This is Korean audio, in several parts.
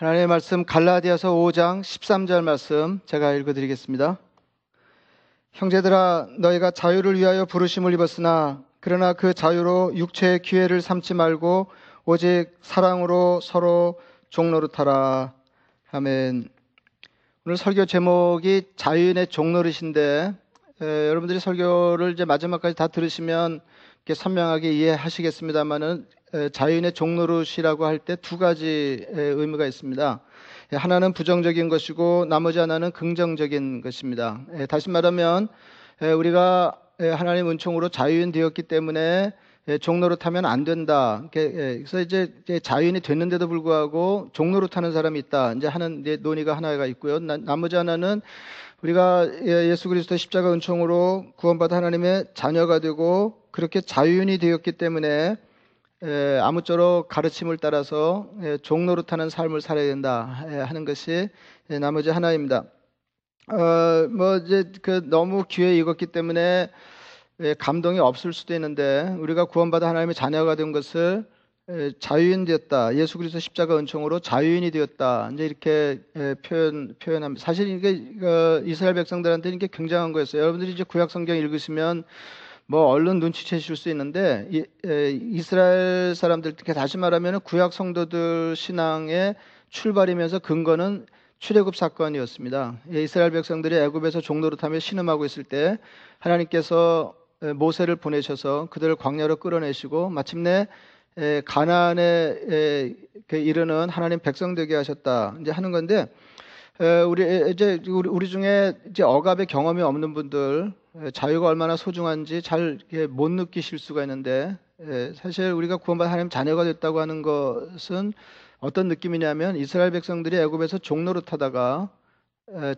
하나님의 말씀 갈라디아서 5장 13절 말씀 제가 읽어 드리겠습니다. 형제들아 너희가 자유를 위하여 부르심을 입었으나 그러나 그 자유로 육체의 기회를 삼지 말고 오직 사랑으로 서로 종노릇하라. 아멘. 오늘 설교 제목이 자유인의 종노릇인데 에, 여러분들이 설교를 이제 마지막까지 다 들으시면 선명하게 이해하시겠습니다만은 자유인의 종노릇이라고 할 때 두 가지 의미가 있습니다. 하나는 부정적인 것이고 나머지 하나는 긍정적인 것입니다. 다시 말하면 우리가 하나님 은총으로 자유인 되었기 때문에 종노릇하면 안 된다. 그래서 이제 자유인이 됐는데도 불구하고 종노릇하는 사람이 있다. 이제 하는 논의가 하나가 있고요. 나머지 하나는 우리가 예수 그리스도 십자가 은총으로 구원받아 하나님의 자녀가 되고 그렇게 자유인이 되었기 때문에 아무쪼록 가르침을 따라서 종노릇하는 삶을 살아야 된다 하는 것이 나머지 하나입니다. 어, 뭐 이제 그 너무 귀에 익었기 때문에 감동이 없을 수도 있는데 우리가 구원받아 하나님의 자녀가 된 것을 자유인 되었다. 예수 그리스도 십자가 은총으로 자유인이 되었다. 이제 이렇게 표현 표현합니다. 사실 이게 이스라엘 백성들한테는 이게 굉장한 거였어요. 여러분들이 이제 구약 성경 읽으시면 뭐 얼른 눈치채실 수 있는데 이, 에, 이스라엘 사람들 특히 다시 말하면 구약 성도들 신앙의 출발이면서 근거는 출애굽 사건이었습니다. 이스라엘 백성들이 애굽에서 종노릇하며 신음하고 있을 때 하나님께서 모세를 보내셔서 그들을 광야로 끌어내시고 마침내 가나안에 이르는 하나님 백성 되게 하셨다 이제 하는 건데 우리 이제 우리 중에 이제 억압의 경험이 없는 분들 자유가 얼마나 소중한지 잘 못 느끼실 수가 있는데 사실 우리가 구원받은 하나님 자녀가 됐다고 하는 것은 어떤 느낌이냐면 이스라엘 백성들이 애굽에서 종노릇하다가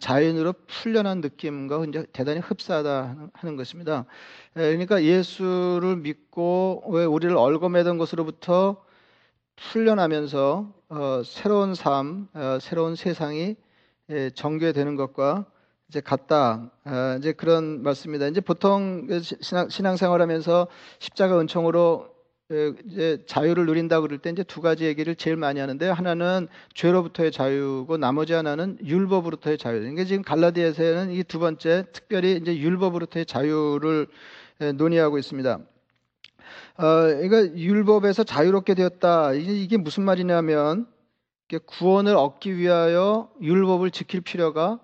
자연으로 풀려난 느낌과 이제 대단히 흡사하다 하는 것입니다. 그러니까 예수를 믿고 왜 우리를 얽어매던 것으로부터 풀려나면서 어, 새로운 삶, 어, 새로운 세상이 예, 정교되는 것과 이제 같다. 아, 이제 그런 말씀입니다. 이제 보통 그 신앙, 신앙 생활하면서 십자가 은총으로 예, 이제 자유를 누린다 그럴 때 이제 두 가지 얘기를 제일 많이 하는데 하나는 죄로부터의 자유고 나머지 하나는 율법으로부터의 자유. 그러니까 지금 갈라디아서는 이 두 번째 특별히 이제 율법으로부터의 자유를 예, 논의하고 있습니다. 어, 그러니까 율법에서 자유롭게 되었다. 이게 무슨 말이냐면 구원을 얻기 위하여 율법을 지킬 필요가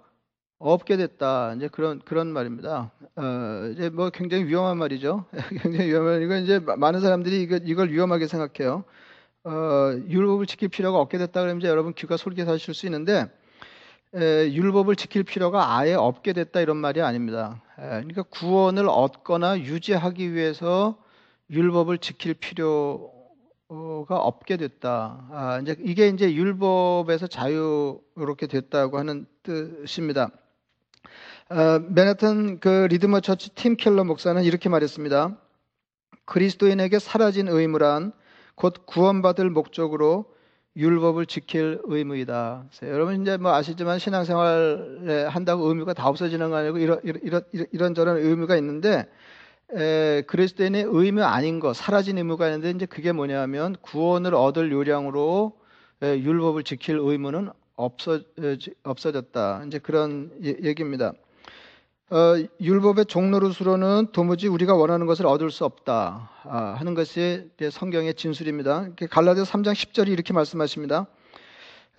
없게 됐다. 이제 그런 그런 말입니다. 어, 이제 뭐 굉장히 위험한 말이죠. 굉장히 위험한 이거 이제 많은 사람들이 이걸, 이걸 위험하게 생각해요. 어, 율법을 지킬 필요가 없게 됐다 그러면 이제 여러분 귀가 솔깃하실 수 있는데 에, 율법을 지킬 필요가 아예 없게 됐다 이런 말이 아닙니다. 에, 그러니까 구원을 얻거나 유지하기 위해서 율법을 지킬 필요 가 없게 됐다. 아, 이제 이게 이제 율법에서 자유롭게 됐다고 하는 뜻입니다. 어, 맨하튼 그 리드머 처치 팀 켈러 목사는 이렇게 말했습니다. 그리스도인에게 사라진 의무란 곧 구원받을 목적으로 율법을 지킬 의무이다. 여러분 이제 뭐 아시지만 신앙생활 한다고 의무가 다 없어지는 거 아니고 이런 이런 이런 저런 의무가 있는데 에, 그리스도인의 의무 아닌 거, 사라진 의무가 있는데 이제 그게 뭐냐면 구원을 얻을 요량으로 에, 율법을 지킬 의무는 없어 에, 없어졌다. 이제 그런 예, 얘기입니다. 어, 율법의 종로로서는 도무지 우리가 원하는 것을 얻을 수 없다 아, 하는 것이 성경의 진술입니다. 갈라디아 3장 10절이 이렇게 말씀하십니다.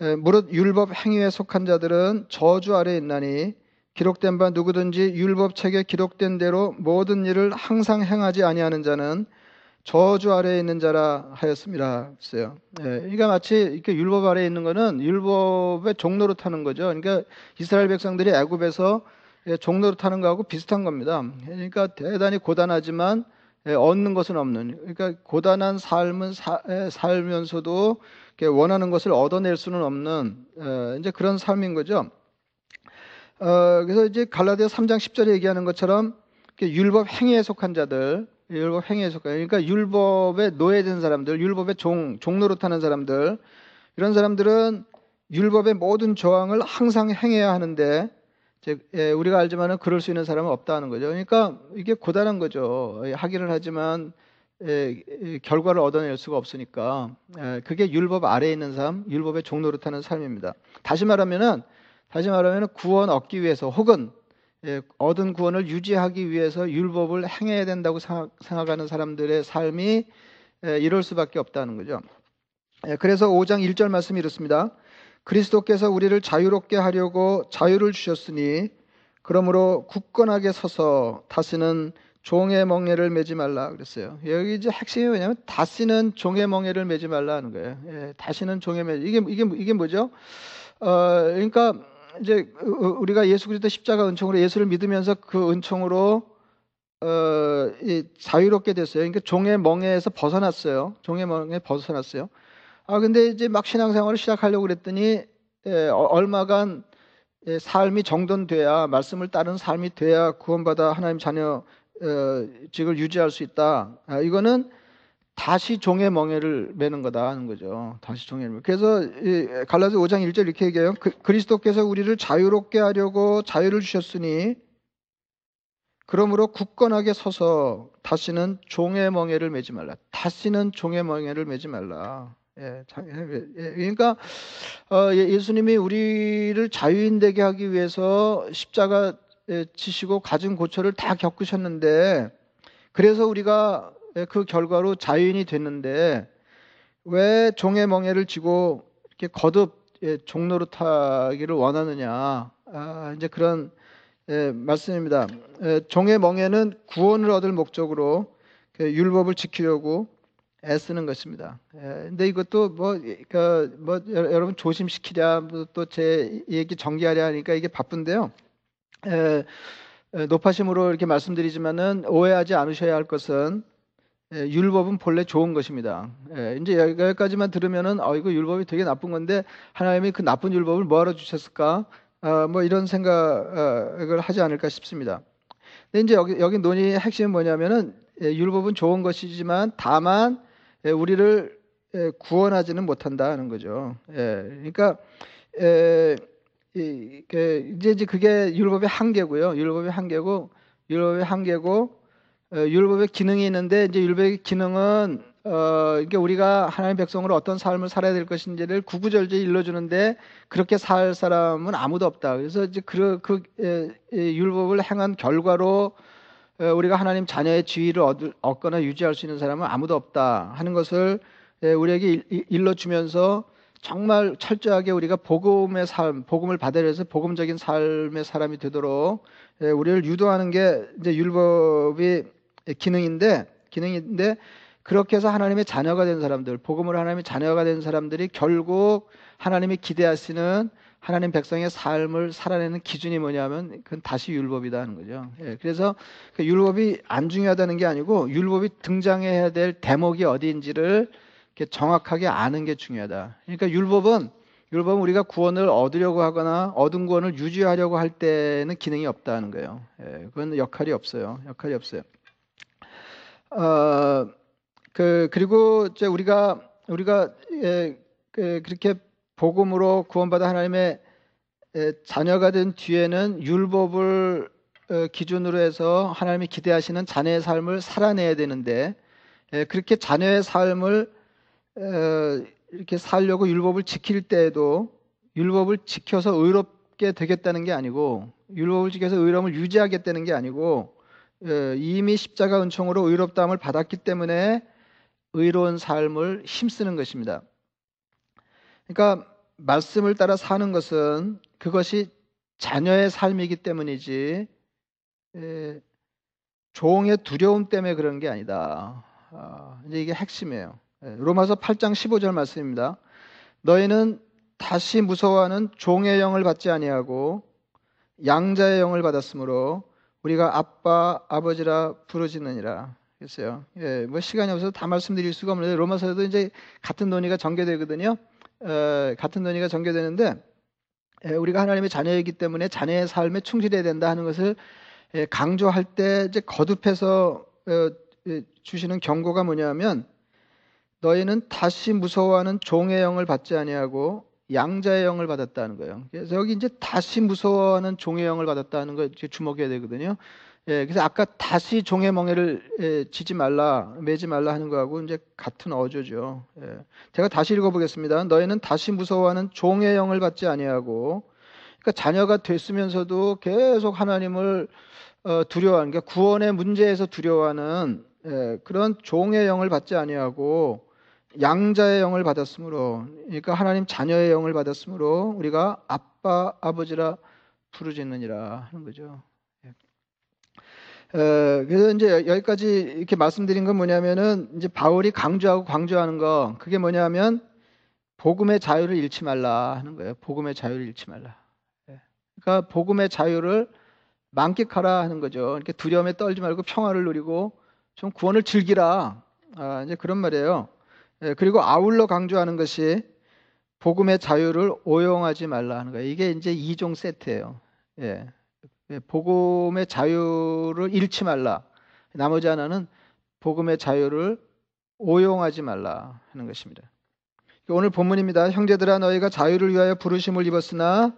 에, 무릇 율법 행위에 속한 자들은 저주 아래 있나니 기록된 바 누구든지 율법책에 기록된 대로 모든 일을 항상 행하지 아니하는 자는 저주 아래에 있는 자라 하였습니다. 했어요. 예, 이가 마치 이렇게 율법 아래에 있는 것은 율법의 종로로 타는 거죠. 그러니까 이스라엘 백성들이 애굽에서 예, 종로로 타는 거하고 비슷한 겁니다. 그러니까 대단히 고단하지만 예, 얻는 것은 없는. 그러니까 고단한 삶은 사, 예, 살면서도 원하는 것을 얻어낼 수는 없는 이제 그런 삶인 거죠. 어, 그래서 이제 갈라디아 3장 10절에 얘기하는 것처럼 율법 행위에 속한 자들, 율법 행위에 속한 그러니까 율법에 노예된 사람들, 율법의 종 종로로 타는 사람들 이런 사람들은 율법의 모든 조항을 항상 행해야 하는데 예, 우리가 알지만은 그럴 수 있는 사람은 없다는 거죠. 그러니까 이게 고단한 거죠. 하기는 하지만 에, 에, 결과를 얻어낼 수가 없으니까 에, 그게 율법 아래에 있는 삶, 율법의 종노릇하는 삶입니다. 다시 말하면은 다시 말하면은 구원 얻기 위해서 혹은 예, 얻은 구원을 유지하기 위해서 율법을 행해야 된다고 생각, 하는 사람들의 삶이 예, 이럴 수밖에 없다는 거죠. 예, 그래서 5장 1절 말씀이 이렇습니다. 그리스도께서 우리를 자유롭게 하려고 자유를 주셨으니 그러므로 굳건하게 서서 다시는 종의 멍에를 매지 말라 그랬어요. 여기 이제 핵심이 뭐냐면 다시는 종의 멍에를 매지 말라 하는 거예요. 예, 다시는 종의 매 이게 이게 이게 뭐죠? 어, 그러니까 이제 우리가 예수 그리스도 십자가 은총으로 예수를 믿으면서 그 은총으로 어, 이 자유롭게 됐어요. 그러니까 종의 멍에에서 벗어났어요. 종의 멍에 벗어났어요. 아 근데 이제 막 신앙생활을 시작하려고 그랬더니 예, 얼마간 예, 삶이 정돈돼야 말씀을 따르는 삶이 돼야 구원받아 하나님 자녀 어, 직을 유지할 수 있다. 아, 이거는 다시 종의 멍에를 매는 거다 하는 거죠. 다시 종의 멍. 그래서 갈라디 5장 1절 이렇게 얘기해요. 그, 그리스도께서 우리를 자유롭게 하려고 자유를 주셨으니 그러므로 굳건하게 서서 다시는 종의 멍에를 매지 말라. 다시는 종의 멍에를 매지 말라. 예, 예, 예, 그러니까 어, 예, 예수님이 우리를 자유인 되게 하기 위해서 십자가 지시고 가진 고초를 다 겪으셨는데 그래서 우리가 예, 그 결과로 자유인이 됐는데 왜 종의 멍에를 지고 이렇게 거듭 예, 종노릇하기를 원하느냐 아, 이제 그런 예, 말씀입니다. 예, 종의 멍에는 구원을 얻을 목적으로 그 율법을 지키려고 애쓰는 것입니다. 예, 근데 이것도 뭐, 그, 뭐 여러분 조심시키랴 뭐 또제 얘기 전개하려 하니까 이게 바쁜데요. 에, 높아심으로 이렇게 말씀드리지만은 오해하지 않으셔야 할 것은 예, 율법은 본래 좋은 것입니다. 예, 이제 여기까지만 들으면은 어 이거 율법이 되게 나쁜 건데 하나님이 그 나쁜 율법을 뭐하러 주셨을까? 어, 뭐 이런 생각을 하지 않을까 싶습니다. 근데 이제 여기 여기 논의의 핵심은 뭐냐면은 예, 율법은 좋은 것이지만 다만 예, 우리를 예, 구원하지는 못한다는 거죠. 예, 그러니까 그, 이제 그게 율법의 한계고요. 율법의 한계고 율법의 한계고 어, 율법의 기능이 있는데 이제 율법의 기능은 어, 이게 우리가 하나님 백성으로 어떤 삶을 살아야 될 것인지를 구구절절 일러주는데 그렇게 살 사람은 아무도 없다. 그래서 이제 그, 그 에, 에, 율법을 행한 결과로 에, 우리가 하나님 자녀의 지위를 얻, 얻거나 유지할 수 있는 사람은 아무도 없다 하는 것을 에, 우리에게 일러주면서 정말 철저하게 우리가 복음의 삶, 복음을 받아들여서 복음적인 삶의 사람이 되도록 에, 우리를 유도하는 게 이제 율법이 기능인데 기능인데 그렇게 해서 하나님의 자녀가 된 사람들, 복음을 하나님의 자녀가 된 사람들이 결국 하나님이 기대하시는 하나님 백성의 삶을 살아내는 기준이 뭐냐면 그건 다시 율법이다 하는 거죠. 예, 그래서 그 율법이 안 중요하다는 게 아니고 율법이 등장해야 될 대목이 어디인지를 정확하게 아는 게 중요하다. 그러니까 율법은 율법은 우리가 구원을 얻으려고 하거나 얻은 구원을 유지하려고 할 때는 기능이 없다는 거예요. 예, 그건 역할이 없어요. 역할이 없어요. 어, 그 그리고 이제 우리가 우리가 예, 그, 그렇게 복음으로 구원받아 하나님의 예, 자녀가 된 뒤에는 율법을 어, 기준으로 해서 하나님이 기대하시는 자녀의 삶을 살아내야 되는데 예, 그렇게 자녀의 삶을 어, 이렇게 살려고 율법을 지킬 때에도 율법을 지켜서 의롭게 되겠다는 게 아니고 율법을 지켜서 의로움을 유지하겠다는 게 아니고 예, 이미 십자가 은총으로 의롭다함을 받았기 때문에 의로운 삶을 힘쓰는 것입니다. 그러니까 말씀을 따라 사는 것은 그것이 자녀의 삶이기 때문이지 예, 종의 두려움 때문에 그런 게 아니다. 아, 이게 핵심이에요. 예, 로마서 8장 15절 말씀입니다. 너희는 다시 무서워하는 종의 영을 받지 아니하고 양자의 영을 받았으므로 우리가 아빠, 아버지라 부르짖느니라. 했어요. 예, 뭐 시간이 없어서 다 말씀드릴 수가 없는데 로마서에도 이제 같은 논의가 전개되거든요. 에, 같은 논의가 전개되는데 에, 우리가 하나님의 자녀이기 때문에 자녀의 삶에 충실해야 된다 하는 것을 에, 강조할 때 이제 거듭해서 어, 주시는 경고가 뭐냐면 너희는 다시 무서워하는 종의 영을 받지 아니하고 양자의 영을 받았다는 거예요. 그래서 여기 이제 다시 무서워하는 종의 영을 받았다는 거 주목해야 되거든요. 예, 그래서 아까 다시 종의 멍에를 예, 지지 말라, 매지 말라 하는 거하고 이제 같은 어조죠. 예. 제가 다시 읽어보겠습니다. 너희는 다시 무서워하는 종의 영을 받지 아니하고, 그러니까 자녀가 됐으면서도 계속 하나님을 어, 두려워하는, 그러니까 구원의 문제에서 두려워하는 예, 그런 종의 영을 받지 아니하고 양자의 영을 받았으므로, 그러니까 하나님 자녀의 영을 받았으므로 우리가 아빠 아버지라 부르짖느니라 하는 거죠. 에, 그래서 이제 여기까지 이렇게 말씀드린 건 뭐냐면은 이제 바울이 강조하고 강조하는 거 그게 뭐냐면 복음의 자유를 잃지 말라 하는 거예요. 복음의 자유를 잃지 말라. 예. 그러니까 복음의 자유를 만끽하라 하는 거죠. 이렇게 두려움에 떨지 말고 평화를 누리고 좀 구원을 즐기라. 아, 이제 그런 말이에요. 예, 그리고 아울러 강조하는 것이 복음의 자유를 오용하지 말라 하는 거예요. 이게 이제 이종 세트예요. 예. 예, 복음의 자유를 잃지 말라. 나머지 하나는 복음의 자유를 오용하지 말라 하는 것입니다. 오늘 본문입니다. 형제들아 너희가 자유를 위하여 부르심을 입었으나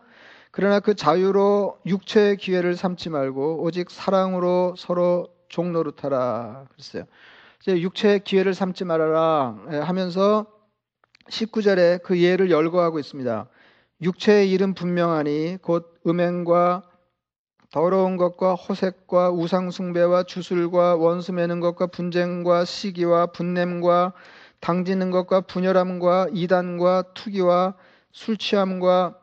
그러나 그 자유로 육체의 기회를 삼지 말고 오직 사랑으로 서로 종노릇하라 그랬어요. 이제 육체의 기회를 삼지 말아라 예, 하면서 19절에 그 예를 열거하고 있습니다. 육체의 일은 분명하니 곧 음행과 더러운 것과 호색과 우상숭배와 주술과 원수 매는 것과 분쟁과 시기와 분냄과 당지는 것과 분열함과 이단과 투기와 술 취함과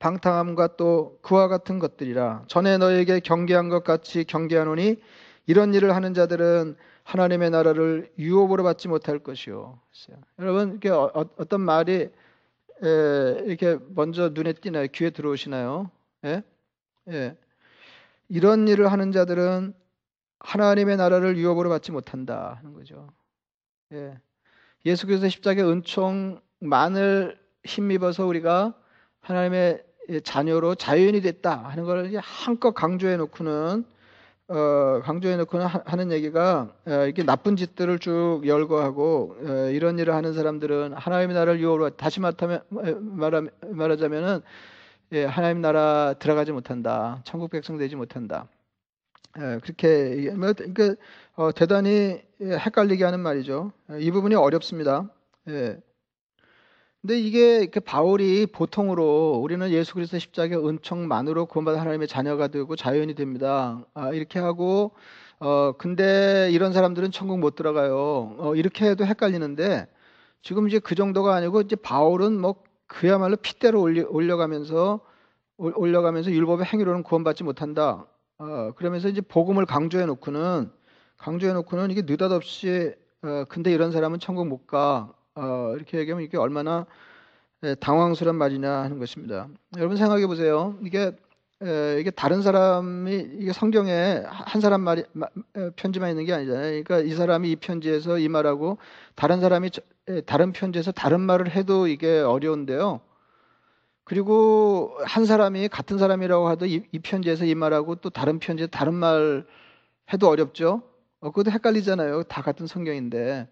방탕함과 또 그와 같은 것들이라 전에 너에게 경계한 것 같이 경계하노니 이런 일을 하는 자들은 하나님의 나라를 유업으로 받지 못할 것이요. 여러분 이렇게 어, 떤 말이 이렇게 먼저 눈에 띄나요? 귀에 들어오시나요? 예? 예. 이런 일을 하는 자들은 하나님의 나라를 유업으로 받지 못한다 하는 거죠. 예. 예수께서 십자가의 은총만을 힘입어서 우리가 하나님의 자녀로 자연이 됐다 하는 걸 한껏 강조해 놓고는 어, 강조해 놓고는 하 는 얘기가 어, 이렇게 나쁜 짓들을 쭉 열거하고 어, 이런 일을 하는 사람들은 하나님의 나라를 유업으로 다시 말하면 말하, 말하자면은 예, 하나님 나라 들어가지 못한다. 천국 백성 되지 못한다. 예, 그렇게 뭐, 그러니까 어, 대단히 헷갈리게 하는 말이죠. 이 부분이 어렵습니다. 예. 근데 이게 그 바울이 보통으로 우리는 예수 그리스도 십자가의 은총만으로 구원받은 하나님의 자녀가 되고 자연이 됩니다. 아, 이렇게 하고 어 근데 이런 사람들은 천국 못 들어가요. 어, 이렇게 해도 헷갈리는데 지금 이제 그 정도가 아니고 이제 바울은 뭐 그야말로 핏대로 올려, 올려가면서 올려가면서 율법의 행위로는 구원받지 못한다. 어, 그러면서 이제 복음을 강조해 놓고는 강조해 놓고는 이게 느닷없이 어, 근데 이런 사람은 천국 못 가. 어, 이렇게 얘기하면 이게 얼마나 에, 당황스러운 말이냐 하는 것입니다. 여러분 생각해 보세요. 이게 에, 이게 다른 사람이 이게 성경에 한 사람 말이 마, 편지만 있는 게 아니잖아요. 그러니까 이 사람이 이 편지에서 이 말하고 다른 사람이 다른 편지에서 다른 말을 해도 이게 어려운데요. 그리고 한 사람이 같은 사람이라고 하도 이, 이 편지에서 이 말하고 또 다른 편지에서 다른 말 해도 어렵죠. 어, 그것도 헷갈리잖아요. 다 같은 성경인데.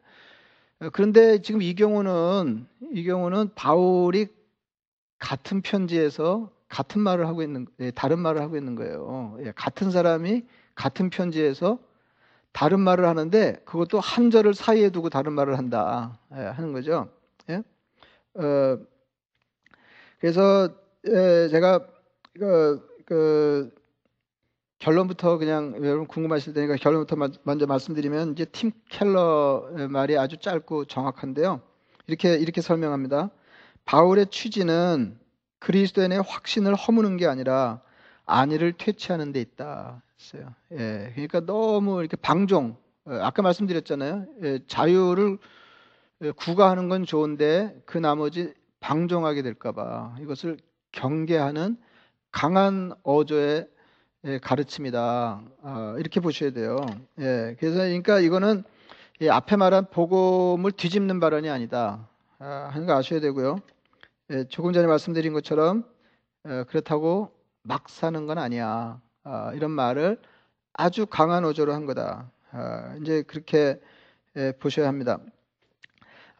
어, 그런데 지금 이 경우는 이 경우는 바울이 같은 편지에서 같은 말을 하고 있는 예, 다른 말을 하고 있는 거예요. 예, 같은 사람이 같은 편지에서 다른 말을 하는데 그것도 한 절을 사이에 두고 다른 말을 한다 예, 하는 거죠. 예? 어, 그래서 예, 제가 그, 그 결론부터 그냥 여러분 궁금하실 테니까 결론부터 먼저 말씀드리면 이제 팀 켈러 말이 아주 짧고 정확한데요. 이렇게 이렇게 설명합니다. 바울의 취지는 그리스도인의 확신을 허무는 게 아니라 안위를 퇴치하는 데 있다. 했어요. 예, 그러니까 너무 이렇게 방종, 어, 아까 말씀드렸잖아요. 예, 자유를 구가하는 건 좋은데 그 나머지 방종하게 될까봐 이것을 경계하는 강한 어조의 예, 가르침이다. 아, 이렇게 보셔야 돼요. 예, 그래서 그러니까 이거는 앞에 말한 복음을 뒤집는 발언이 아니다 아, 하는 거 아셔야 되고요. 예, 조금 전에 말씀드린 것처럼 예, 그렇다고 막 사는 건 아니야. 아, 이런 말을 아주 강한 어조로 한 거다. 아, 이제 그렇게 예, 보셔야 합니다.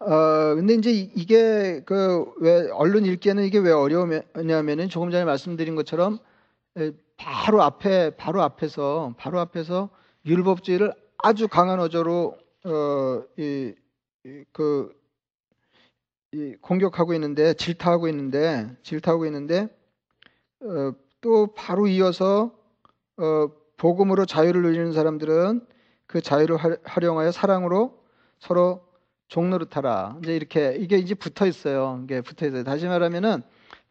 어, 근데 이제 이게 그 왜 언론 읽기에는 이게 왜 어려우냐면은 조금 전에 말씀드린 것처럼 에, 바로 앞에 바로 앞에서 바로 앞에서 율법주의를 아주 강한 어조로 어, 이, 이, 그, 이 공격하고 있는데 질타하고 있는데 질타하고 있는데 어, 또 바로 이어서 어, 복음으로 자유를 누리는 사람들은 그 자유를 활용하여 사랑으로 서로 종노릇하라. 이제 이렇게 이게 이제 붙어 있어요. 이게 붙어 있어요. 다시 말하면은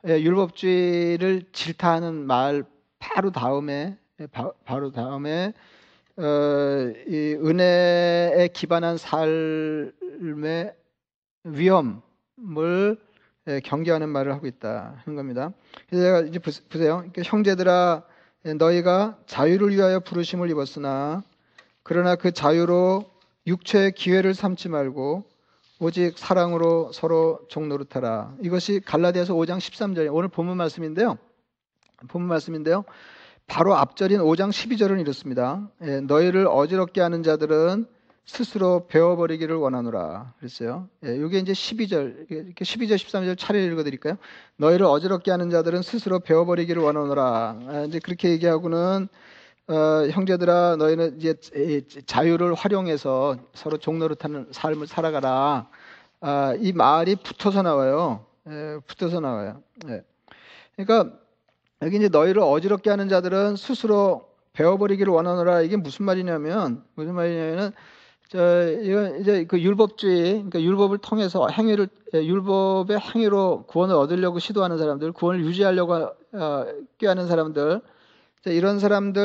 예, 율법주의를 질타하는 말 바로 다음에 예, 바, 로 다음에 어, 이 은혜에 기반한 삶의 위험을 예, 경계하는 말을 하고 있다 하는 겁니다. 그래서 제가 이제 보세요. 형제들아 너희가 자유를 위하여 부르심을 입었으나 그러나 그 자유로 육체의 기회를 삼지 말고 오직 사랑으로 서로 종노릇하라. 이것이 갈라디아서 5장 13절 오늘 본문 말씀인데요. 본문 말씀인데요. 바로 앞절인 5장 12절은 이렇습니다. 예, 너희를 어지럽게 하는 자들은 스스로 배워버리기를 원하노라. 그랬어요. 예, 이게 이제 12절, 이렇게 12절, 13절 차례 읽어드릴까요? 너희를 어지럽게 하는 자들은 스스로 배워버리기를 원하노라. 아, 이제 그렇게 얘기하고는 어, 형제들아 너희는 이제 자유를 활용해서 서로 종노릇하는 삶을 살아가라. 아, 이 말이 붙어서 나와요. 예, 붙어서 나와요. 예. 그러니까 여기 이제 너희를 어지럽게 하는 자들은 스스로 배워버리기를 원하노라. 이게 무슨 말이냐면 무슨 말이냐면은 저 이거 이제 그 율법주의, 그러니까 율법을 통해서 행위를 예, 율법의 행위로 구원을 얻으려고 시도하는 사람들, 구원을 유지하려고 어, 꾀하는 사람들. 이런 사람들이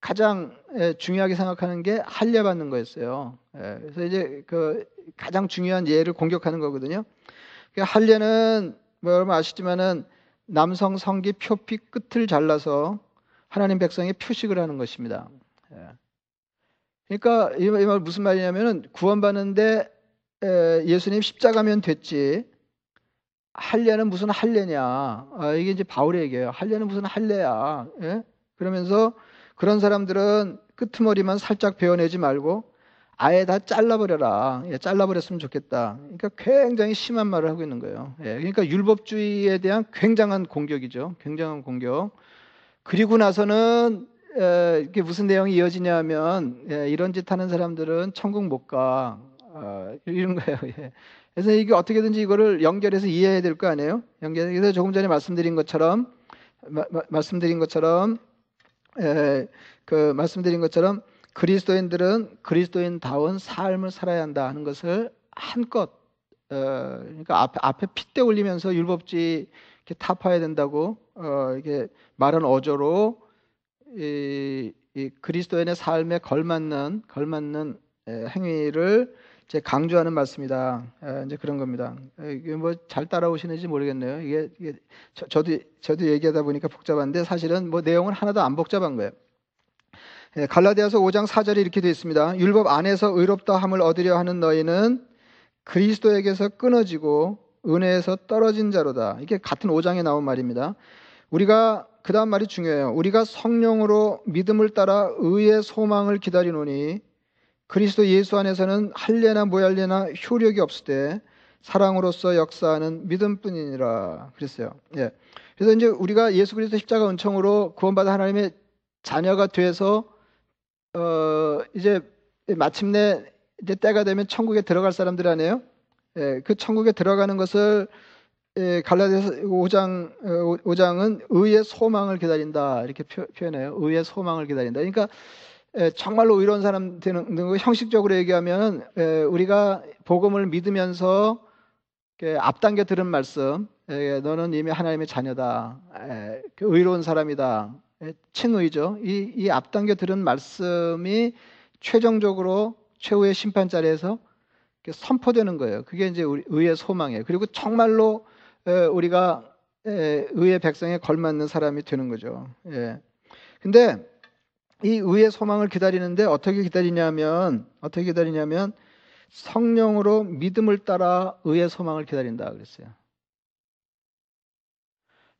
가장 예, 중요하게 생각하는 게 할례 받는 거였어요. 예, 그래서 이제 그 가장 중요한 예를 공격하는 거거든요. 할례는 뭐 여러분 아시지만은 남성 성기 표피 끝을 잘라서 하나님 백성의 표식을 하는 것입니다. 예. 그러니까 이 말 무슨 말이냐면은 구원받는데 예수님 십자가면 됐지 할례는 무슨 할례냐? 아, 이게 이제 바울의 얘기예요. 할례는 무슨 할례야? 예? 그러면서 그런 사람들은 끄트머리만 살짝 베어내지 말고 아예 다 잘라버려라. 예, 잘라버렸으면 좋겠다. 그러니까 굉장히 심한 말을 하고 있는 거예요. 예, 그러니까 율법주의에 대한 굉장한 공격이죠. 굉장한 공격. 그리고 나서는 에, 이게 무슨 내용이 이어지냐 하면 예, 이런 짓 하는 사람들은 천국 못 가. 어, 이런 거예요. 예. 그래서 이게 어떻게든지 이거를 연결해서 이해해야 될 거 아니에요? 연결해서 조금 전에 말씀드린 것처럼 마, 마, 말씀드린 것처럼 에, 그 말씀드린 것처럼 그리스도인들은 그리스도인다운 삶을 살아야 한다 하는 것을 한껏 어, 그러니까 앞에, 앞에 핏대 올리면서 율법주의 이렇게 타파해야 된다고 어, 이게 말은 어조로 이, 이 그리스도인의 삶에 걸맞는 걸맞는 에, 행위를 제 강조하는 말씀이다. 이제 그런 겁니다. 이게 뭐 잘 따라오시는지 모르겠네요. 이게, 이게 저, 도 저도 얘기하다 보니까 복잡한데 사실은 뭐 내용은 하나도 안 복잡한 거예요. 갈라디아서 5장 4절에 이렇게 되어 있습니다. 율법 안에서 의롭다 함을 얻으려 하는 너희는 그리스도에게서 끊어지고 은혜에서 떨어진 자로다. 이게 같은 5장에 나온 말입니다. 우리가 그 다음 말이 중요해요. 우리가 성령으로 믿음을 따라 의의 소망을 기다리노니 그리스도 예수 안에서는 할례나 모할례나 효력이 없을 때 사랑으로서 역사하는 믿음뿐이니라 그랬어요. 예. 그래서 이제 우리가 예수 그리스도 십자가 은총으로 구원받아 하나님의 자녀가 돼서 어 이제 마침내 이제 때가 되면 천국에 들어갈 사람들 아니에요? 예, 그 천국에 들어가는 것을 예, 갈라디아서 5장 5장은 어, 의의 소망을 기다린다. 이렇게 표, 현해요. 의의 소망을 기다린다. 그러니까 정말로 의로운 사람 되는 거 형식적으로 얘기하면 우리가 복음을 믿으면서 앞당겨 들은 말씀. 너는 이미 하나님의 자녀다. 그 의로운 사람이다 칭의죠 이, 이 앞당겨 들은 말씀이 최종적으로 최후의 심판 자리에서 선포되는 거예요 그게 이제 의의 소망이에요 그리고 정말로 우리가 의의 백성에 걸맞는 사람이 되는 거죠 예. 근데 이 의의 소망을 기다리는데 어떻게 기다리냐면 어떻게 기다리냐면 성령으로 믿음을 따라 의의 소망을 기다린다 그랬어요.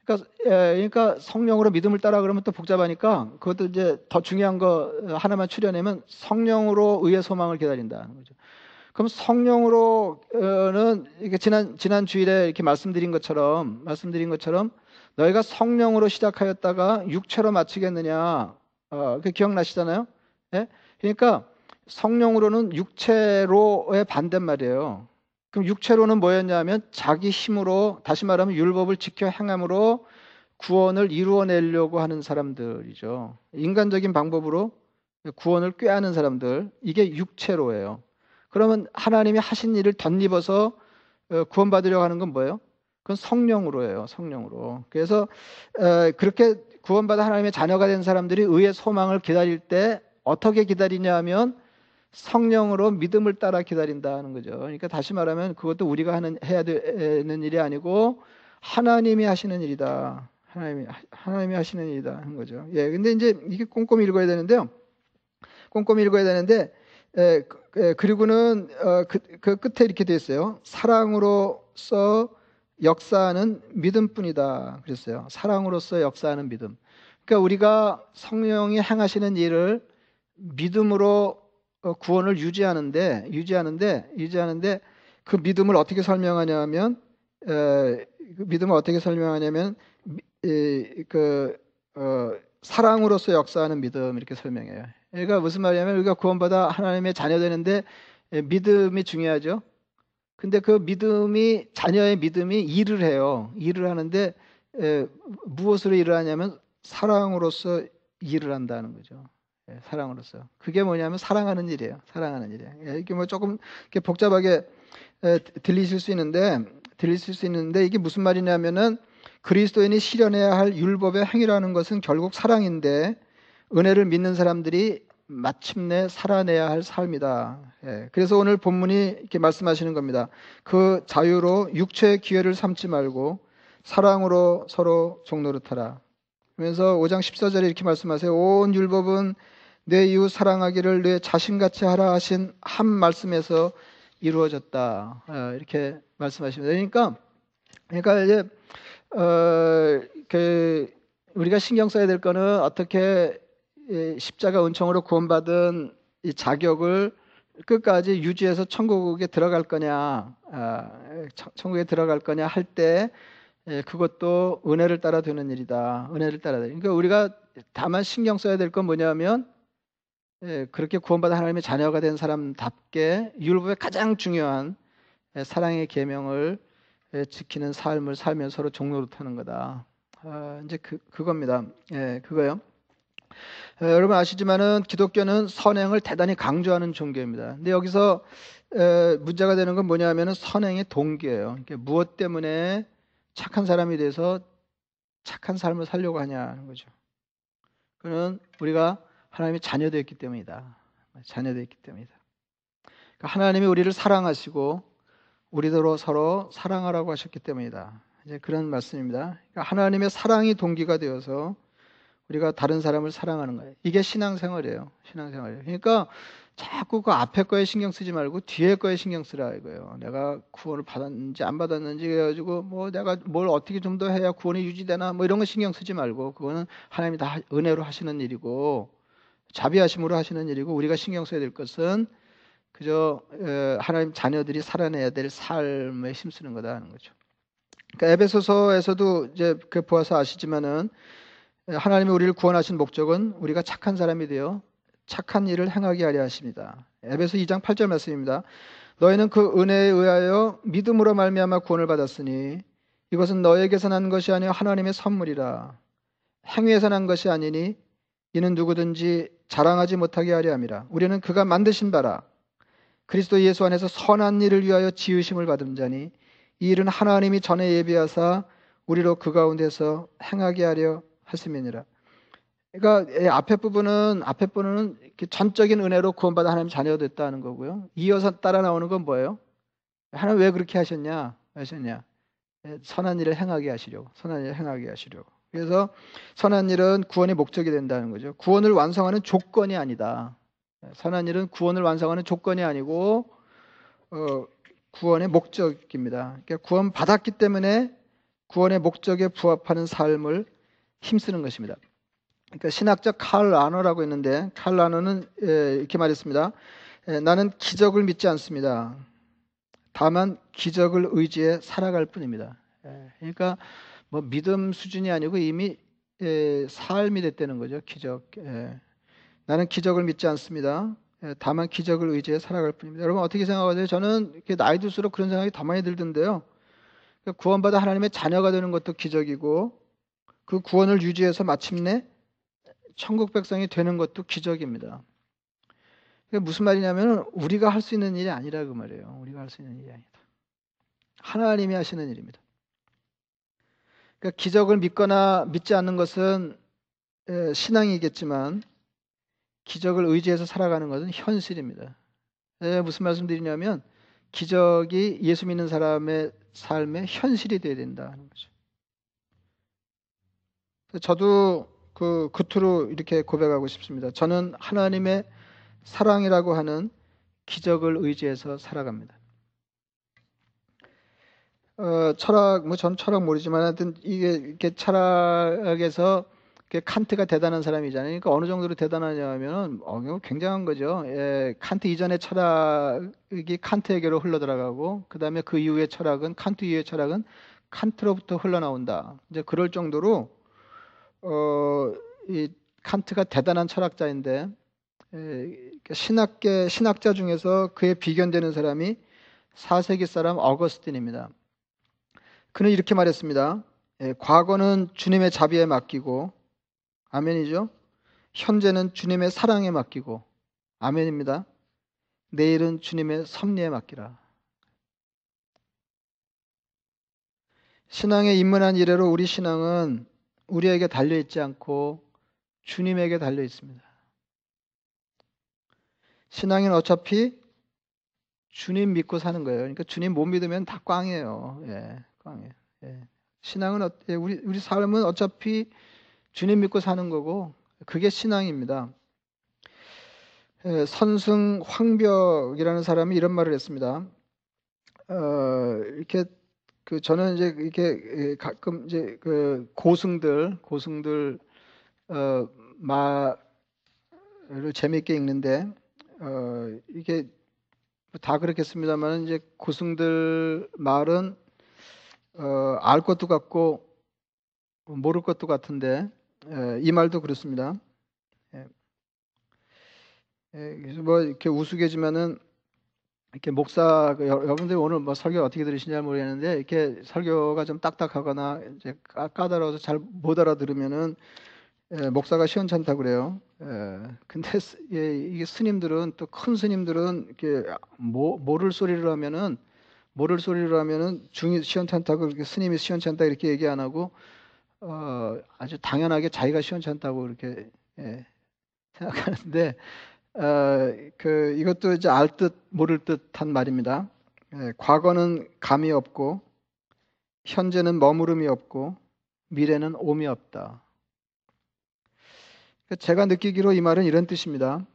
그러니까, 예, 그러니까 성령으로 믿음을 따라 그러면 또 복잡하니까 그것도 이제 더 중요한 거 하나만 추려내면 성령으로 의의 소망을 기다린다는 거죠. 그럼 성령으로는 이렇게 지난 지난 주일에 이렇게 말씀드린 것처럼 말씀드린 것처럼 너희가 성령으로 시작하였다가 육체로 마치겠느냐? 어, 그 기억나시잖아요? 예? 그러니까 성령으로는 육체로의 반대말이에요. 그럼 육체로는 뭐였냐면 자기 힘으로 다시 말하면 율법을 지켜 행함으로 구원을 이루어내려고 하는 사람들이죠. 인간적인 방법으로 구원을 꾀하는 사람들 이게 육체로예요. 그러면 하나님이 하신 일을 덧입어서 어, 구원받으려고 하는 건 뭐예요? 그건 성령으로예요. 성령으로. 그래서 어, 그렇게 구원받아 하나님의 자녀가 된 사람들이 의의 소망을 기다릴 때 어떻게 기다리냐 하면 성령으로 믿음을 따라 기다린다는 거죠. 그러니까 다시 말하면 그것도 우리가 하는 해야 되는 일이 아니고 하나님이 하시는 일이다. 하나님이 하나님이 하시는 일이다 하는 거죠. 예. 근데 이제 이게 꼼꼼히 읽어야 되는데요. 꼼꼼히 읽어야 되는데 에, 에, 그리고는 어, 그, 그 끝에 이렇게 돼 있어요. 사랑으로서 역사하는 믿음뿐이다 그랬어요. 사랑으로서 역사하는 믿음. 그러니까 우리가 성령이 행하시는 일을 믿음으로 어, 구원을 유지하는데 유지하는데 유지하는데 그 믿음을 어떻게 설명하냐면 에, 그 믿음을 어떻게 설명하냐면 이, 그 어, 사랑으로서 역사하는 믿음 이렇게 설명해요. 그러니까 무슨 말이냐면 우리가 구원받아 하나님의 자녀 되는데 믿음이 중요하죠. 근데 그 믿음이 자녀의 믿음이 일을 해요. 일을 하는데 에, 무엇으로 일을 하냐면 사랑으로서 일을 한다는 거죠. 예, 사랑으로서. 그게 뭐냐면 사랑하는 일이에요. 사랑하는 일이에요. 예, 이게 뭐 조금 이렇게 복잡하게 에, 들리실 수 있는데 들리실 수 있는데 이게 무슨 말이냐면은 그리스도인이 실현해야 할 율법의 행위라는 것은 결국 사랑인데 은혜를 믿는 사람들이 마침내 살아내야 할 삶이다. 예, 그래서 오늘 본문이 이렇게 말씀하시는 겁니다. 그 자유로 육체의 기회를 삼지 말고 사랑으로 서로 종노릇하라. 그러면서 5장 14절에 이렇게 말씀하세요. 온 율법은 내 이웃 사랑하기를 내 자신같이 하라 하신 한 말씀에서 이루어졌다. 예, 이렇게 말씀하십니다. 그러니까, 그러니까 이제, 어, 그, 우리가 신경 써야 될 거는 어떻게 십자가 은총으로 구원받은 이 자격을 끝까지 유지해서 천국에 들어갈 거냐, 아, 천국에 들어갈 거냐 할 때 그것도 은혜를 따라 되는 일이다. 은혜를 따라 되. 그러니까 우리가 다만 신경 써야 될 건 뭐냐면 그렇게 구원받은 하나님의 자녀가 된 사람답게 율법의 가장 중요한 사랑의 계명을 지키는 삶을 살면서 서로 종로릇하는 거다. 아, 이제 그 그겁니다. 예, 그거요. 에, 여러분 아시지만은 기독교는 선행을 대단히 강조하는 종교입니다. 근데 여기서 에, 문제가 되는 건 뭐냐면은 선행의 동기예요. 그러니까 무엇 때문에 착한 사람이 돼서 착한 삶을 살려고 하냐는 거죠. 그는 우리가 하나님의 자녀되었기 때문이다. 자녀되었기 때문이다. 그러니까 하나님이 우리를 사랑하시고 우리더러 서로 사랑하라고 하셨기 때문이다. 이제 그런 말씀입니다. 그러니까 하나님의 사랑이 동기가 되어서 우리가 다른 사람을 사랑하는 거예요. 이게 신앙생활이에요. 신앙생활이에요. 그러니까 자꾸 그 앞에 거에 신경 쓰지 말고 뒤에 거에 신경 쓰라 이거예요. 내가 구원을 받았는지 안 받았는지 해가지고 뭐 내가 뭘 어떻게 좀 더 해야 구원이 유지되나 뭐 이런 거 신경 쓰지 말고 그거는 하나님이 다 은혜로 하시는 일이고 자비하심으로 하시는 일이고 우리가 신경 써야 될 것은 그저 하나님 자녀들이 살아내야 될 삶에 힘쓰는 거다 하는 거죠. 그러니까 에베소서에서도 이제 그 보아서 아시지만은 하나님이 우리를 구원하신 목적은 우리가 착한 사람이 되어 착한 일을 행하게 하려 하십니다. 에베소 2장 8절 말씀입니다. 너희는 그 은혜에 의하여 믿음으로 말미암아 구원을 받았으니 이것은 너에게서 난 것이 아니라 하나님의 선물이라. 행위에서 난 것이 아니니 이는 누구든지 자랑하지 못하게 하려 함이라. 우리는 그가 만드신 바라 그리스도 예수 안에서 선한 일을 위하여 지으심을 받은 자니 이 일은 하나님이 전에 예비하사 우리로 그 가운데서 행하게 하려 하시면이라. 그러니까 앞에 부분은 앞에 부분은 전적인 은혜로 구원받아 하나님 자녀가 됐다는 거고요. 이어서 따라 나오는 건 뭐예요? 하나님 왜 그렇게 하셨냐? 하셨냐? 예, 선한 일을 행하게 하시려고. 선한 일을 행하게 하시려고. 그래서 선한 일은 구원의 목적이 된다는 거죠. 구원을 완성하는 조건이 아니다. 예, 선한 일은 구원을 완성하는 조건이 아니고 어, 구원의 목적입니다. 그러니까 구원 받았기 때문에 구원의 목적에 부합하는 삶을 힘쓰는 것입니다. 그러니까 신학적 칼 라너라고 있는데 칼 라너는 예, 이렇게 말했습니다. 예, 나는 기적을 믿지 않습니다. 다만 기적을 의지해 살아갈 뿐입니다. 예, 그러니까 뭐 믿음 수준이 아니고 이미 예, 삶이 됐다는 거죠. 기적. 예. 나는 기적을 믿지 않습니다. 예, 다만 기적을 의지해 살아갈 뿐입니다. 여러분 어떻게 생각하세요? 저는 나이 들수록 그런 생각이 더 많이 들던데요. 그러니까 구원받아 하나님의 자녀가 되는 것도 기적이고 그 구원을 유지해서 마침내 천국 백성이 되는 것도 기적입니다. 무슨 말이냐면 우리가 할 수 있는 일이 아니라 그 말이에요. 우리가 할 수 있는 일이 아니다. 하나님이 하시는 일입니다. 그러니까 기적을 믿거나 믿지 않는 것은 신앙이겠지만 기적을 의지해서 살아가는 것은 현실입니다. 무슨 말씀드리냐면 기적이 예수 믿는 사람의 삶의 현실이 되어야 된다는 거죠. 저도 그 겉으로 이렇게 고백하고 싶습니다. 저는 하나님의 사랑이라고 하는 기적을 의지해서 살아갑니다. 어, 철학, 뭐 전 철학 모르지만 하여튼 이게 이렇게 철학에서 칸트가 대단한 사람이잖아요. 그러니까 어느 정도로 대단하냐면은 어, 굉장한 거죠. 예, 칸트 이전의 철학이 칸트에게로 흘러 들어가고 그 다음에 그 이후의 철학은 칸트 이후의 철학은 칸트로부터 흘러나온다. 이제 그럴 정도로 어, 이 칸트가 대단한 철학자인데 예, 신학계 신학자 중에서 그에 비견되는 사람이 4세기 사람 어거스틴입니다. 그는 이렇게 말했습니다. 예, 과거는 주님의 자비에 맡기고 아멘이죠. 현재는 주님의 사랑에 맡기고 아멘입니다. 내일은 주님의 섭리에 맡기라. 신앙에 입문한 이래로 우리 신앙은 우리에게 달려 있지 않고 주님에게 달려 있습니다. 신앙은 어차피 주님 믿고 사는 거예요. 그러니까 주님 못 믿으면 다 꽝이에요. 예, 꽝이에요. 예. 신앙은 어, 예, 우리 우리 삶은 어차피 주님 믿고 사는 거고 그게 신앙입니다. 예, 선승 황벽이라는 사람이 이런 말을 했습니다. 어, 이렇게 그 저는 이제 이렇게 예, 가끔 이제 그 고승들 고승들 어 말을 재미있게 읽는데 어 이게 다 그렇겠습니다만 이제 고승들 말은 어, 알 것도 같고 모를 것도 같은데 에, 이 말도 그렇습니다. 예. 예, 그래서 뭐 이렇게 우스개지만은 이렇게 목사 그 여러분들이 오늘 뭐 설교 어떻게 들으시냐 모르겠는데 이렇게 설교가 좀 딱딱하거나 이제 까다로워서 잘 못 알아들으면은 예, 목사가 시원찮다 그래요. 예, 근데 예, 이게 스님들은 또 큰 스님들은 이렇게 모, 모를 소리를 하면은 모를 소리를 하면은 중이 시원찮다고 이렇게 스님이 시원찮다 이렇게 얘기 안 하고 어, 아주 당연하게 자기가 시원찮다고 이렇게 예, 생각하는데 어, 그 이것도 이제 알 듯 모를 듯한 말입니다. 예, 과거는 감이 없고 현재는 머무름이 없고 미래는 옴이 없다. 제가 느끼기로 이 말은 이런 뜻입니다.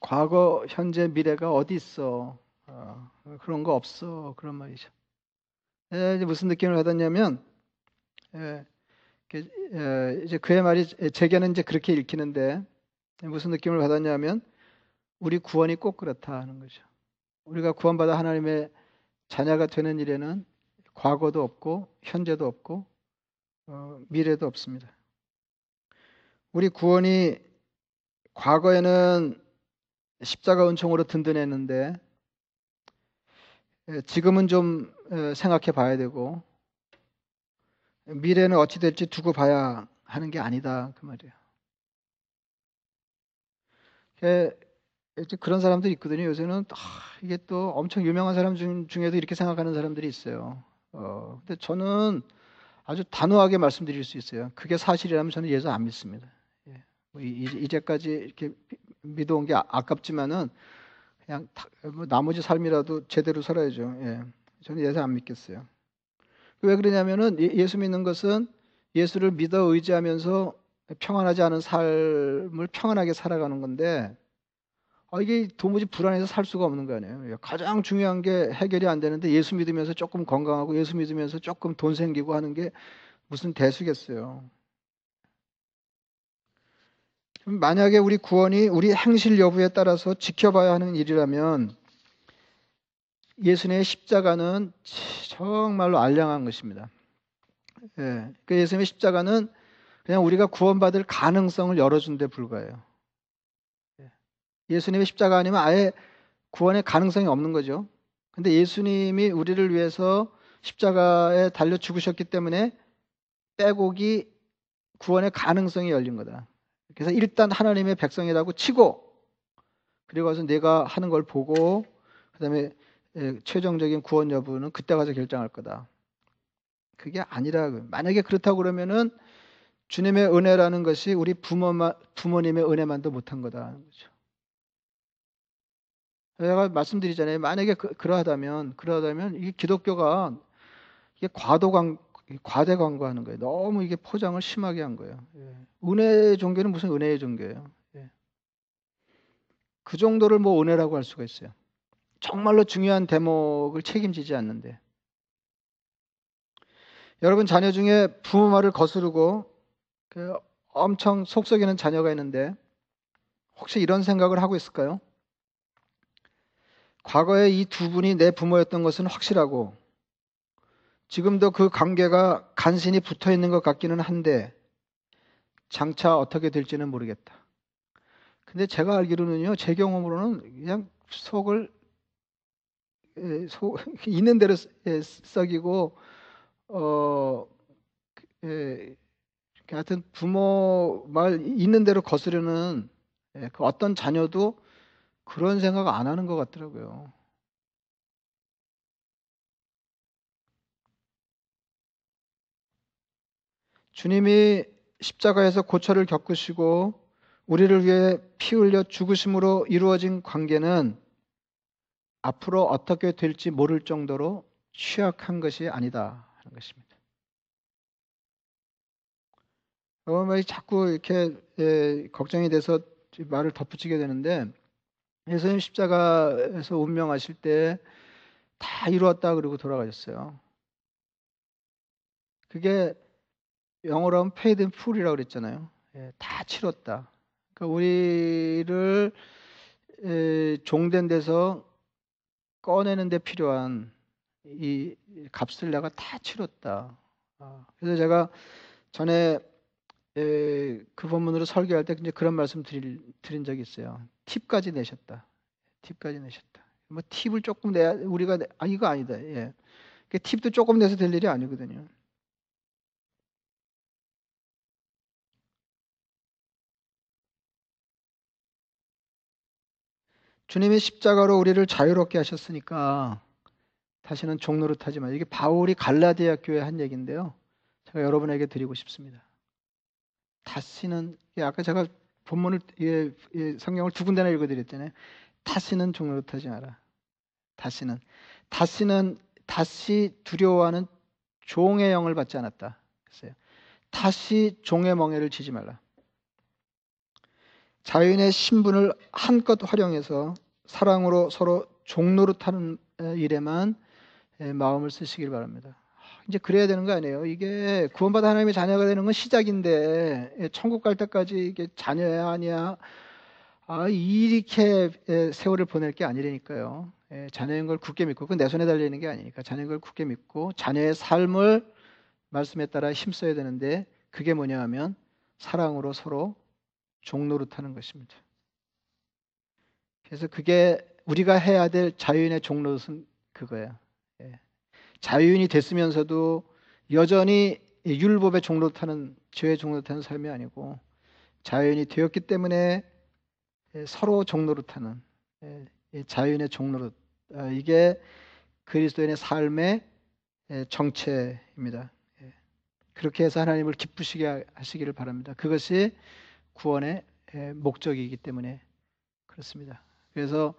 과거, 현재, 미래가 어디 있어? 어, 그런 거 없어. 그런 말이죠. 예, 무슨 느낌을 받았냐면, 예, 예, 이제 그의 말이 제게는 이제 그렇게 읽히는데 무슨 느낌을 받았냐면 우리 구원이 꼭 그렇다 하는 거죠. 우리가 구원받아 하나님의 자녀가 되는 일에는 과거도 없고 현재도 없고 어, 미래도 없습니다. 우리 구원이 과거에는 십자가 은총으로 든든했는데 지금은 좀 생각해 봐야 되고 미래는 어찌 될지 두고 봐야 하는 게 아니다 그 말이에요. 그런 사람들이 있거든요. 요새는 아, 이게 또 엄청 유명한 사람 중, 중에도 이렇게 생각하는 사람들이 있어요. 어, 근데 저는 아주 단호하게 말씀드릴 수 있어요. 그게 사실이라면 저는 예수 안 믿습니다. 뭐 이 제까지 이렇게 믿어온 게 아, 아깝지만은 그냥 뭐 나머지 삶이라도 제대로 살아야죠. 예. 저는 예수 안 믿겠어요. 왜 그러냐면은 예, 예수 믿는 것은 예수를 믿어 의지하면서 평안하지 않은 삶을 평안하게 살아가는 건데 아, 이게 도무지 불안해서 살 수가 없는 거 아니에요. 예, 가장 중요한 게 해결이 안 되는데 예수 믿으면서 조금 건강하고 예수 믿으면서 조금 돈 생기고 하는 게 무슨 대수겠어요. 만약에 우리 구원이 우리 행실 여부에 따라서 지켜봐야 하는 일이라면 예수님의 십자가는 정말로 알량한 것입니다. 예, 그 예수님의 십자가는 그냥 우리가 구원받을 가능성을 열어준 데 불과해요. 예. 예수님의 십자가 아니면 아예 구원의 가능성이 없는 거죠. 근데 예수님이 우리를 위해서 십자가에 달려 죽으셨기 때문에 빼곡이 구원의 가능성이 열린 거다. 그래서 일단 하나님의 백성이라고 치고 그리고 와서 내가 하는 걸 보고 그다음에 예, 최종적인 구원 여부는 그때 가서 결정할 거다. 그게 아니라 만약에 그렇다고 그러면은 주님의 은혜라는 것이 우리 부모만 부모님의 은혜만도 못한 거다는 거죠. 제가 말씀드리잖아요. 만약에 그, 러하다면 그러하다면 이게 기독교가 이게 과도광 과대 광고하는 거예요. 너무 이게 포장을 심하게 한 거예요. 예. 은혜의 종교는 무슨 은혜의 종교예요? 예. 그 정도를 뭐 은혜라고 할 수가 있어요. 정말로 중요한 대목을 책임지지 않는데. 여러분 자녀 중에 부모 말을 거스르고 그 엄청 속썩이는 자녀가 있는데 혹시 이런 생각을 하고 있을까요? 과거에 이 두 분이 내 부모였던 것은 확실하고 지금도 그 관계가 간신히 붙어 있는 것 같기는 한데 장차 어떻게 될지는 모르겠다. 근데 제가 알기로는요, 제 경험으로는 그냥 속을 속 있는 대로 썩이고 어 에, 하여튼 부모 말 있는 대로 거스르는 그 어떤 자녀도 그런 생각 안 하는 것 같더라고요. 주님이 십자가에서 고초를 겪으시고 우리를 위해 피 흘려 죽으심으로 이루어진 관계는 앞으로 어떻게 될지 모를 정도로 취약한 것이 아니다 하는 것입니다. 여러분 자꾸 이렇게 예, 걱정이 돼서 말을 덧붙이게 되는데 예수님 십자가에서 운명하실 때 다 이루었다 그러고 돌아가셨어요. 그게 영어로 하면 paid in full이라고 그랬잖아요. 예, 다 치렀다. 그러니까 우리를 에, 종된 데서 꺼내는 데 필요한 이 값을 내가 다 치렀다. 아, 그래서 제가 전에 에, 그 본문으로 설교할 때 이제 그런 말씀 드릴, 드린 적이 있어요. 팁까지 내셨다. 팁까지 내셨다. 뭐 팁을 조금 내야 우리가 아 이거 아니다. 예. 그 팁도 조금 내서 될 일이 아니거든요. 주님이 십자가로 우리를 자유롭게 하셨으니까 다시는 종로를 타지 마. 이게 바울이 갈라디아 교회 한 얘기인데요. 제가 여러분에게 드리고 싶습니다. 다시는 아까 제가 본문을 예, 예, 성경을 두 군데나 읽어드렸잖아요. 다시는 종로를 타지 마라. 다시는 다시는 다시 두려워하는 종의 영을 받지 않았다. 그랬어요. 다시 종의 멍에를 지지 말라. 자연의 신분을 한껏 활용해서 사랑으로 서로 종로를타는 일에만 마음을 쓰시길 바랍니다. 이제 그래야 되는 거 아니에요. 이게 구원받아 하나님의 자녀가 되는 건 시작인데 천국 갈 때까지 이게 자녀야 아니야. 아, 이렇게 세월을 보낼 게 아니라니까요. 자녀인 걸 굳게 믿고 그건 내 손에 달려 있는 게 아니니까 자녀인 걸 굳게 믿고 자녀의 삶을 말씀에 따라 힘써야 되는데 그게 뭐냐 하면 사랑으로 서로 종로를타는 것입니다. 그래서 그게 우리가 해야 될 자유인의 종로는 그거야. 예. 자유인이 됐으면서도 여전히 율법의 타는 죄의 타는 삶이 아니고 자유인이 되었기 때문에 서로 종로로 타는 예, 자유인의 종로로 아, 이게 그리스도인의 삶의 정체입니다. 예. 그렇게 해서 하나님을 기쁘시게 하시기를 바랍니다. 그것이 구원의 목적이기 때문에 그렇습니다. 그래서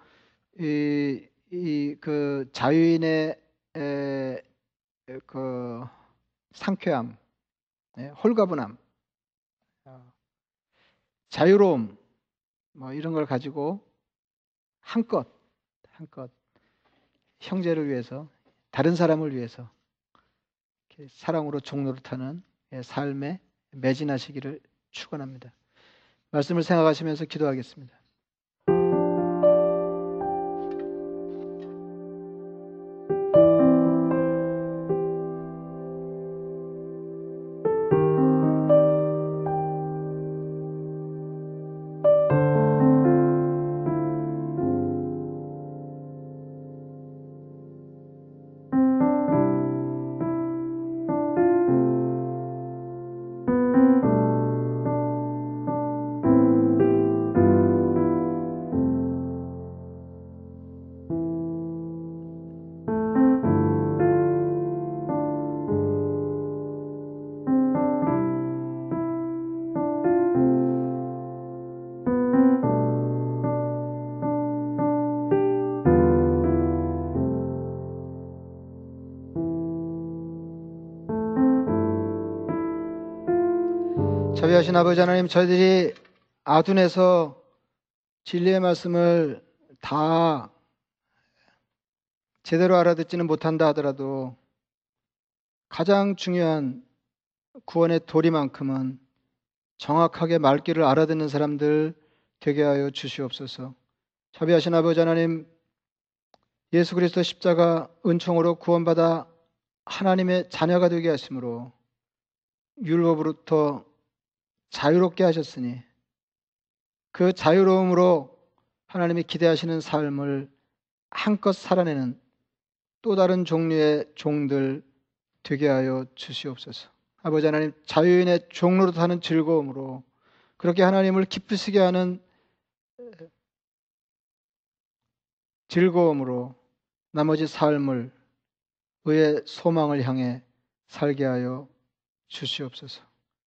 이, 이그 자유인의 에, 그 상쾌함, 네, 홀가분함, 어, 자유로움, 뭐 이런 걸 가지고 한껏 한껏 형제를 위해서 다른 사람을 위해서 사랑으로 종로를 타는 삶에 매진하시기를 축원합니다. 말씀을 생각하시면서 기도하겠습니다. 자비하신 아버지 하나님, 저희들이 아둔에서 진리의 말씀을 다 제대로 알아듣지는 못한다 하더라도 가장 중요한 구원의 도리만큼은 정확하게 말귀를 알아듣는 사람들 되게 하여 주시옵소서. 자비하신 아버지 하나님, 예수 그리스도 십자가 은총으로 구원받아 하나님의 자녀가 되게 하심으로 율법으로부터 자유롭게 하셨으니 그 자유로움으로 하나님이 기대하시는 삶을 한껏 살아내는 또 다른 종류의 종들 되게 하여 주시옵소서. 아버지 하나님 자유인의 종로로 타는 즐거움으로 그렇게 하나님을 기쁘시게 하는 즐거움으로 나머지 삶을 의의 소망을 향해 살게 하여 주시옵소서.